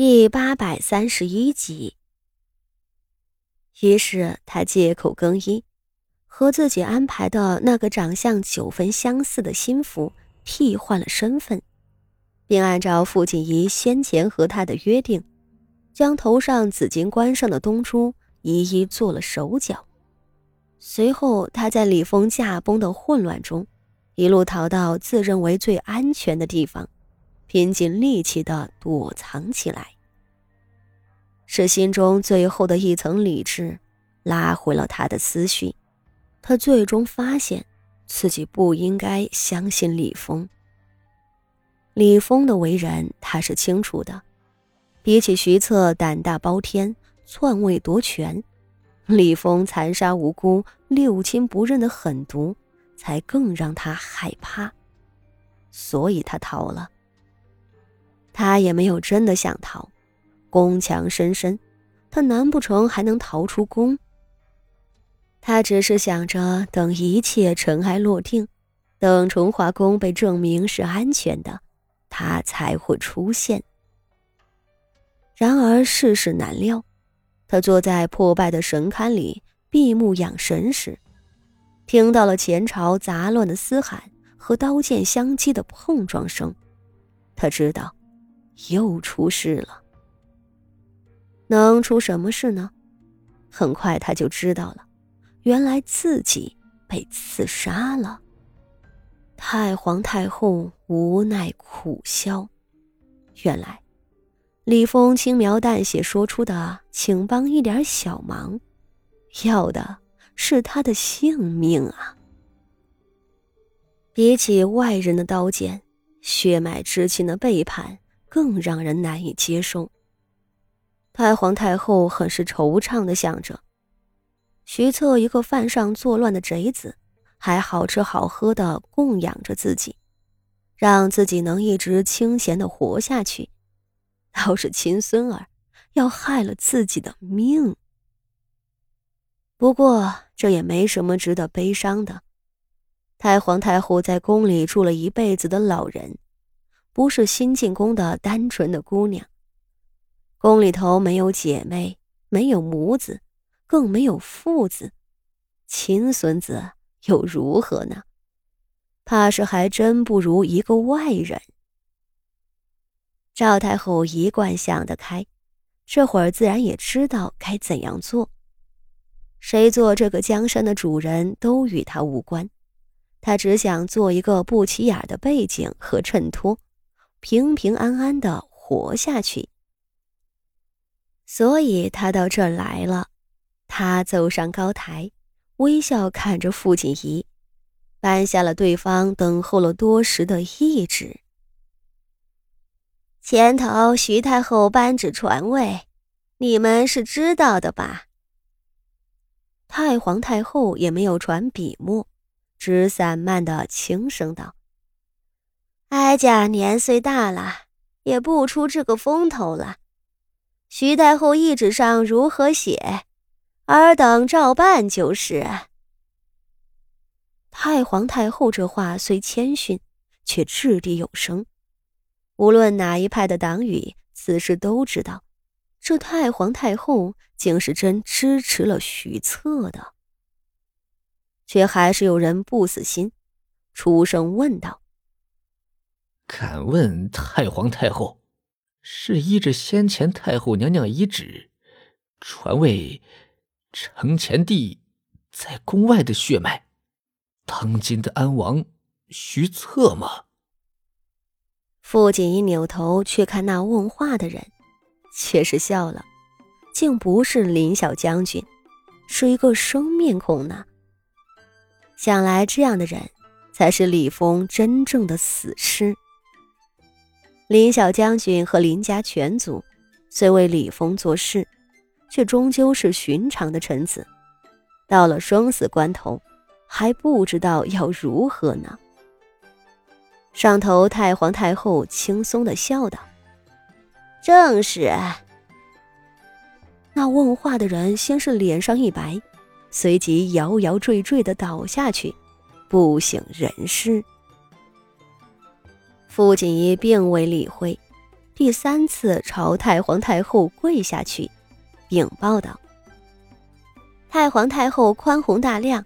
第八百三十一集。于是他借口更衣，和自己安排的那个长相九分相似的心腹替换了身份，并按照傅锦仪先前和他的约定，将头上紫金冠上的东珠一一做了手脚。随后，他在李峰驾崩的混乱中，一路逃到自认为最安全的地方。拼尽力气的躲藏起来，是心中最后的一层理智拉回了他的思绪。他最终发现自己不应该相信李峰。李峰的为人他是清楚的，比起徐策胆大包天、篡位夺权，李峰残杀无辜、六亲不认的狠毒，才更让他害怕。所以他逃了。他也没有真的想逃，宫墙深深，他难不成还能逃出宫？他只是想着等一切尘埃落定，等重华宫被证明是安全的，他才会出现。然而世事难料，他坐在破败的神龛里闭目养神时，听到了前朝杂乱的嘶喊和刀剑相击的碰撞声，他知道。又出事了，能出什么事呢？很快他就知道了，原来自己被刺杀了。太皇太后无奈苦笑，原来李峰轻描淡写说出的“请帮一点小忙”，要的是他的性命啊！比起外人的刀剑，血脉之亲的背叛。更让人难以接受。太皇太后很是惆怅的想着，徐策一个犯上作乱的贼子，还好吃好喝的供养着自己，让自己能一直清闲的活下去，倒是亲孙儿要害了自己的命。不过这也没什么值得悲伤的，太皇太后在宫里住了一辈子的老人。不是新进宫的单纯的姑娘，宫里头没有姐妹，没有母子，更没有父子，亲孙子又如何呢？怕是还真不如一个外人。赵太后一贯想得开，这会儿自然也知道该怎样做。谁做这个江山的主人都与他无关，他只想做一个不起眼的背景和衬托。平平安安的活下去，所以他到这儿来了。他走上高台，微笑看着傅锦仪，颁下了对方等候了多时的懿旨。前头徐太后颁旨传位，你们是知道的吧？太皇太后也没有传笔墨，只散漫的轻声道。哀家年岁大了，也不出这个风头了。徐太后懿旨上如何写，尔等照办就是。太皇太后这话虽谦逊，却掷地有声。无论哪一派的党羽，此时都知道，这太皇太后竟是真支持了徐策的。却还是有人不死心，出声问道。敢问太皇太后，是依着先前太后娘娘遗旨，传位承前帝在宫外的血脉，当今的安王徐策吗？傅锦衣扭头去看那问话的人，却是笑了，竟不是林小将军，是一个生面孔呢。想来这样的人，才是李峰真正的死尸。林小将军和林家全族虽为李峰做事，却终究是寻常的臣子。到了生死关头，还不知道要如何呢。上头太皇太后轻松的笑道：“正是。”那问话的人先是脸上一白，随即摇摇坠坠的倒下去，不省人事。傅锦衣并未理会，第三次朝太皇太后跪下去，禀报道：“太皇太后宽宏大量，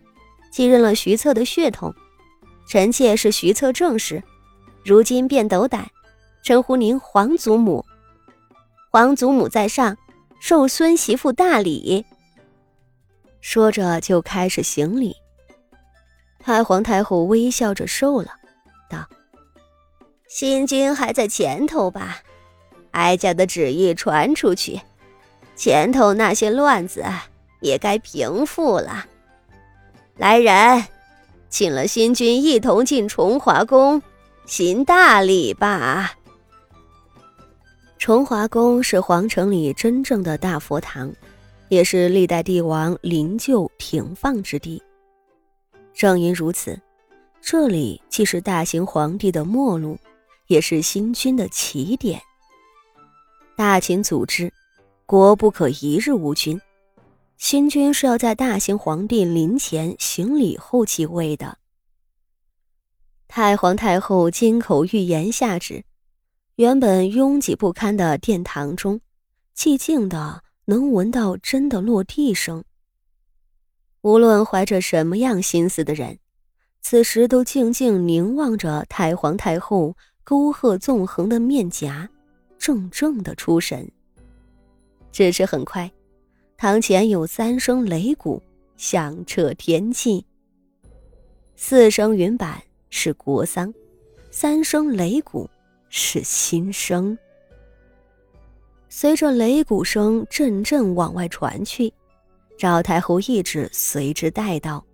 继任了徐策的血统，臣妾是徐策正室，如今便斗胆，称呼您皇祖母。皇祖母在上，受孙媳妇大礼。”说着就开始行礼。太皇太后微笑着受了，道：“新君还在前头吧？哀家的旨意传出去，前头那些乱子也该平复了。来人，请了新君一同进崇华宫，行大礼吧。崇华宫是皇城里真正的大佛堂，也是历代帝王灵柩停放之地。”正因如此，这里既是大行皇帝的末路，也是新君的起点。大秦组织，国不可一日无君。新君是要在大行皇帝临前行礼后继位的。太皇太后金口玉言下旨，原本拥挤不堪的殿堂中，寂静的能闻到针的落地声。无论怀着什么样心思的人，此时都静静凝望着太皇太后沟壑纵横的面颊，怔怔的出神。只是很快，堂前有三声擂鼓响彻天际。四声云板是国丧，三声擂鼓是新生。随着擂鼓声阵阵往外传去。赵太后一直随之带到。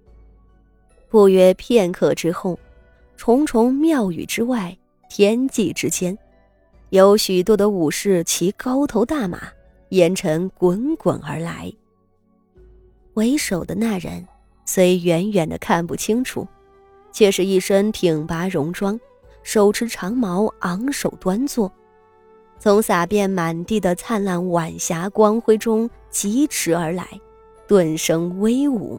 不约片刻之后，重重庙宇之外，天际之间，有许多的武士骑高头大马，烟尘滚滚而来。为首的那人虽远远的看不清楚，却是一身挺拔戎装，手持长矛，昂首端坐，从洒遍满地的灿烂晚霞光辉中疾驰而来。顿生威武，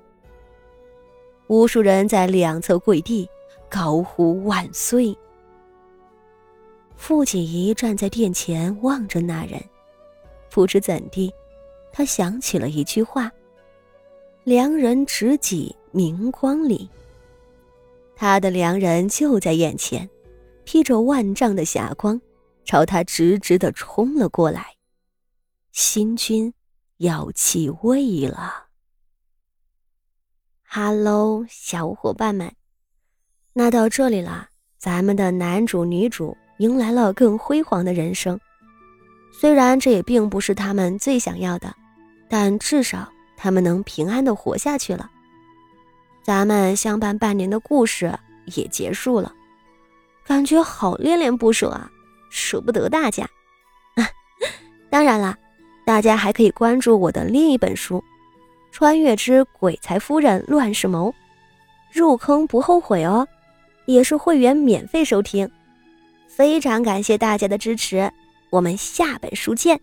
无数人在两侧跪地，高呼万岁。傅锦仪站在殿前望着那人，不知怎地，他想起了一句话：“良人直戟明光里。”他的良人就在眼前，披着万丈的霞光，朝他直直的冲了过来。新君。要继位了哈喽小伙伴们，那到这里了，咱们的男主女主迎来了更辉煌的人生。虽然这也并不是他们最想要的，但至少他们能平安的活下去了。咱们相伴半年的故事也结束了，感觉好恋恋不舍啊，舍不得大家。当然了。大家还可以关注我的另一本书《穿越之鬼才夫人乱世谋》，入坑不后悔哦，也是会员免费收听。非常感谢大家的支持，我们下本书见。